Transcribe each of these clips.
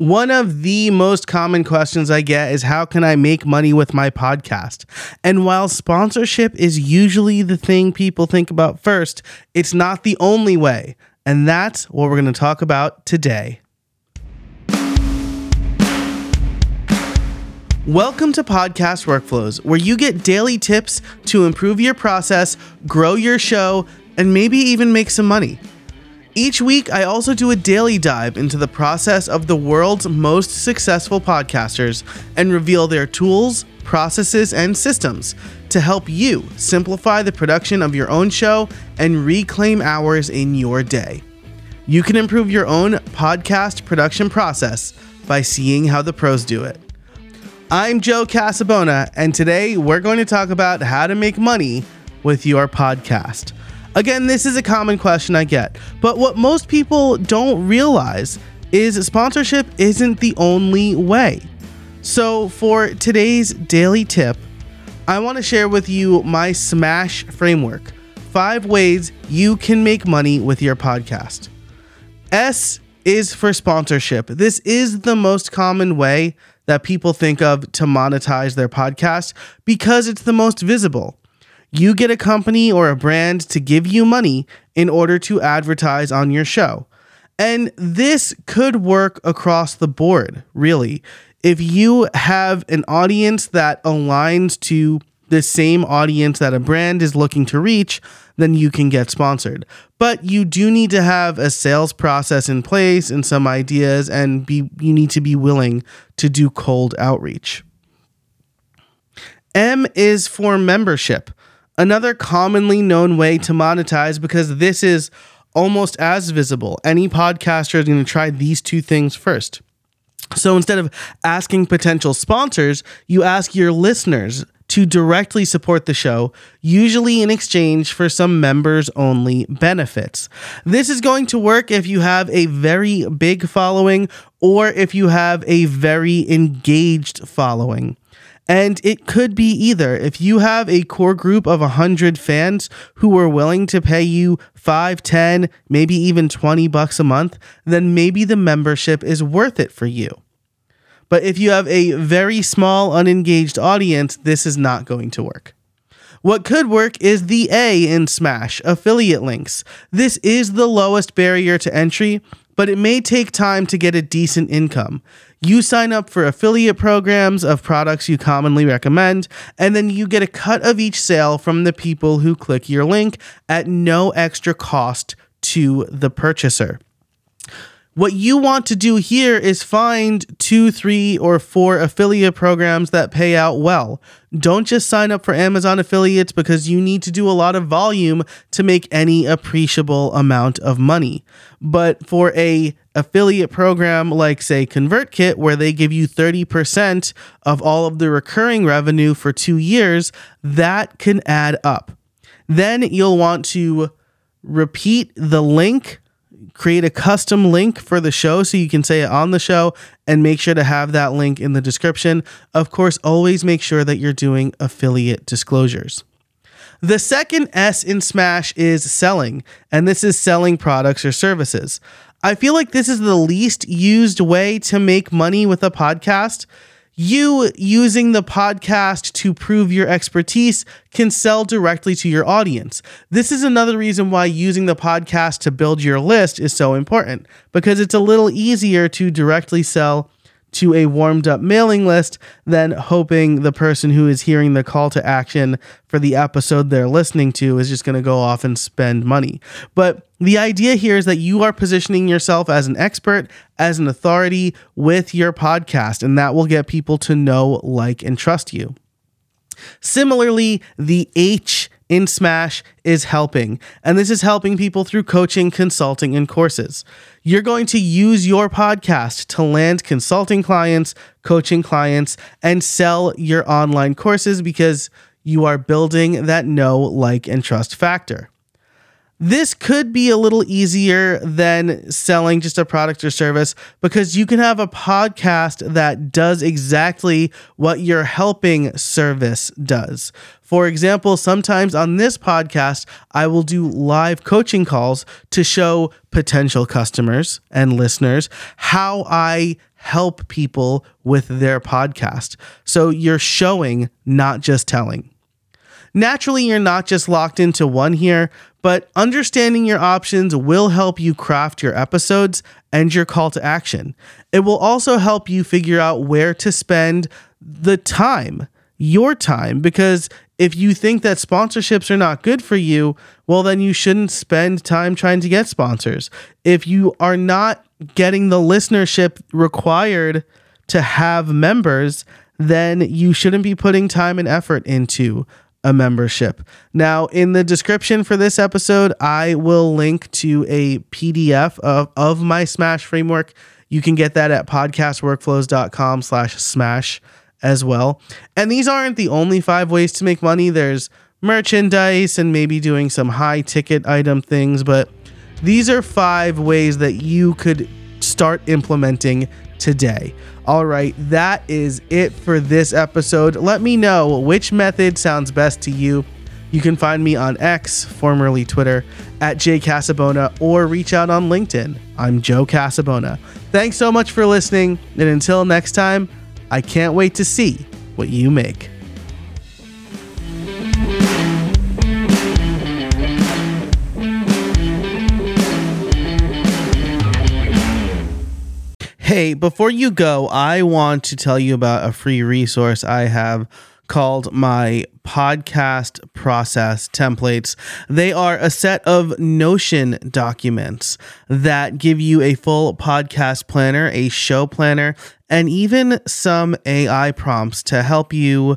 One of the most common questions I get is how can I make money with my podcast? And while sponsorship is usually the thing people think about first, it's not the only way. And that's what we're going to talk about today. Welcome to Podcast Workflows, where you get daily tips to improve your process, grow your show, and maybe even make some money. Each week, I also do a daily dive into the process of the world's most successful podcasters and reveal their tools, processes, and systems to help you simplify the production of your own show and reclaim hours in your day. You can improve your own podcast production process by seeing how the pros do it. I'm Joe Casabona, and today we're going to talk about how to make money with your podcast. Again, this is a common question I get, but what most people don't realize is sponsorship isn't the only way. So, for today's daily tip, I want to share with you my SMASH framework five ways you can make money with your podcast. S is for sponsorship. This is the most common way that people think of to monetize their podcast because it's the most visible you get a company or a brand to give you money in order to advertise on your show. And this could work across the board, really. If you have an audience that aligns to the same audience that a brand is looking to reach, then you can get sponsored. But you do need to have a sales process in place and some ideas and be you need to be willing to do cold outreach. M is for membership. Another commonly known way to monetize, because this is almost as visible, any podcaster is going to try these two things first. So instead of asking potential sponsors, you ask your listeners to directly support the show, usually in exchange for some members only benefits. This is going to work if you have a very big following or if you have a very engaged following. And it could be either. If you have a core group of 100 fans who are willing to pay you 5, 10, maybe even 20 bucks a month, then maybe the membership is worth it for you. But if you have a very small, unengaged audience, this is not going to work. What could work is the A in Smash, affiliate links. This is the lowest barrier to entry, but it may take time to get a decent income. You sign up for affiliate programs of products you commonly recommend, and then you get a cut of each sale from the people who click your link at no extra cost to the purchaser. What you want to do here is find two, three, or four affiliate programs that pay out well. Don't just sign up for Amazon affiliates because you need to do a lot of volume to make any appreciable amount of money. But for a affiliate program like say ConvertKit where they give you 30% of all of the recurring revenue for 2 years, that can add up. Then you'll want to repeat the link create a custom link for the show so you can say it on the show and make sure to have that link in the description. Of course, always make sure that you're doing affiliate disclosures. The second S in Smash is selling, and this is selling products or services. I feel like this is the least used way to make money with a podcast you using the podcast to prove your expertise can sell directly to your audience. This is another reason why using the podcast to build your list is so important because it's a little easier to directly sell to a warmed up mailing list than hoping the person who is hearing the call to action for the episode they're listening to is just going to go off and spend money. But the idea here is that you are positioning yourself as an expert, as an authority with your podcast, and that will get people to know, like, and trust you. Similarly, the H in Smash is helping, and this is helping people through coaching, consulting, and courses. You're going to use your podcast to land consulting clients, coaching clients, and sell your online courses because you are building that know, like, and trust factor. This could be a little easier than selling just a product or service because you can have a podcast that does exactly what your helping service does. For example, sometimes on this podcast, I will do live coaching calls to show potential customers and listeners how I help people with their podcast. So you're showing, not just telling. Naturally, you're not just locked into one here, but understanding your options will help you craft your episodes and your call to action. It will also help you figure out where to spend the time, your time, because if you think that sponsorships are not good for you, well, then you shouldn't spend time trying to get sponsors. If you are not getting the listenership required to have members, then you shouldn't be putting time and effort into a membership. Now, in the description for this episode, I will link to a PDF of, of my Smash framework. You can get that at podcastworkflows.com slash smash as well. And these aren't the only five ways to make money. There's merchandise and maybe doing some high ticket item things, but these are five ways that you could start implementing today. All right, that is it for this episode. Let me know which method sounds best to you. You can find me on X, formerly Twitter, at jcasabona, or reach out on LinkedIn. I'm Joe Casabona. Thanks so much for listening, and until next time, I can't wait to see what you make. Hey, before you go, I want to tell you about a free resource I have called my podcast process templates. They are a set of Notion documents that give you a full podcast planner, a show planner, and even some AI prompts to help you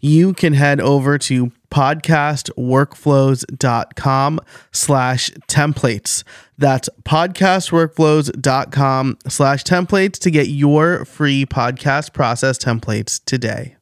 you can head over to podcastworkflows.com slash templates. That's podcastworkflows.com slash templates to get your free podcast process templates today.